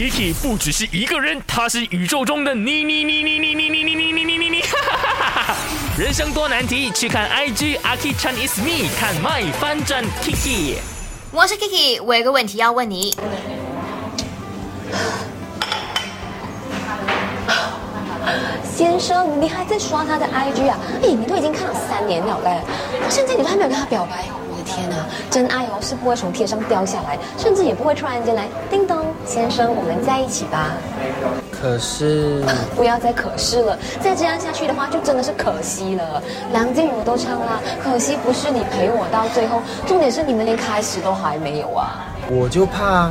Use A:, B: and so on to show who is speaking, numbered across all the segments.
A: Kiki 不只是一个人，他是宇宙中的你你你你你你你你你你你你，人生多难题，去看 IG 阿 Kichan is me，看 My 翻转 Kiki。
B: 我是 Kiki，我有个问题要问你。
C: 先生，你还在刷他的 IG 啊？哎，你都已经看了三年了嘞，到现在你都还没有跟他表白，天哪！真爱哦是不会从天上掉下来，甚至也不会突然间来叮咚，先生，我们在一起吧。
D: 可是，
C: 不要再可是了，再这样下去的话，就真的是可惜了。梁静茹都唱了，可惜不是你陪我到最后，重点是你们连开始都还没有啊。
D: 我就怕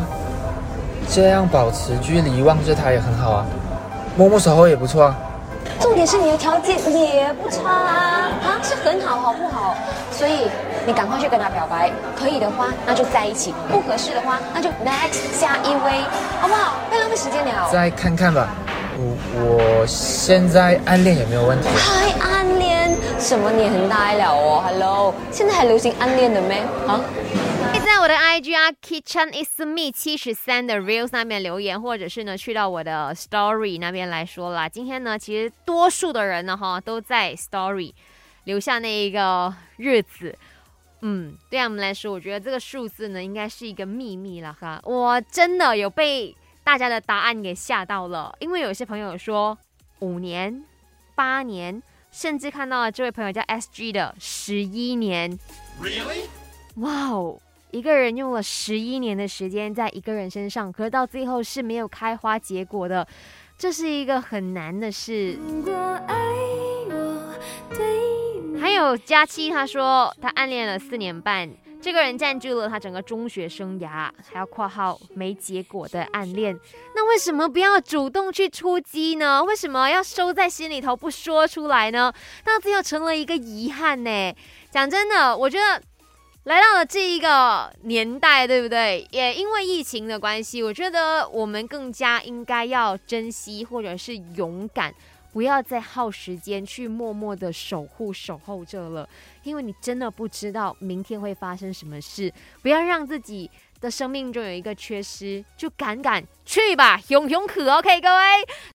D: 这样保持距离，望着他也很好啊，摸摸手后也不错啊。
C: 重点是你的条件也不差啊，很好，好不好？所以你赶快去跟他表白，可以的话那就在一起，不合适的话那就 next 下一位，好不好？不要浪费时间了。
D: 再看看吧，我我现在暗恋有没有问题。
C: 还暗恋？什么年代了哦？Hello，现在还流行暗恋的没？啊？
B: 在我的 IG 啊，Kitchen is me 七十三的 Reels 那边留言，或者是呢去到我的 Story 那边来说啦。今天呢，其实多数的人呢哈都在 Story 留下那一个日子。嗯，对我们来说，我觉得这个数字呢应该是一个秘密了哈。我真的有被大家的答案给吓到了，因为有些朋友说五年、八年，甚至看到了这位朋友叫 SG 的十一年。Really？哇哦！一个人用了十一年的时间在一个人身上，可是到最后是没有开花结果的，这是一个很难的事。还有佳期，他说他暗恋了四年半，这个人占据了他整个中学生涯，还要括号没结果的暗恋。那为什么不要主动去出击呢？为什么要收在心里头不说出来呢？到最后成了一个遗憾呢？讲真的，我觉得。来到了这一个年代，对不对？也因为疫情的关系，我觉得我们更加应该要珍惜，或者是勇敢，不要再耗时间去默默的守护、守候着了。因为你真的不知道明天会发生什么事，不要让自己的生命中有一个缺失，就敢敢去吧，勇勇可，OK，各位。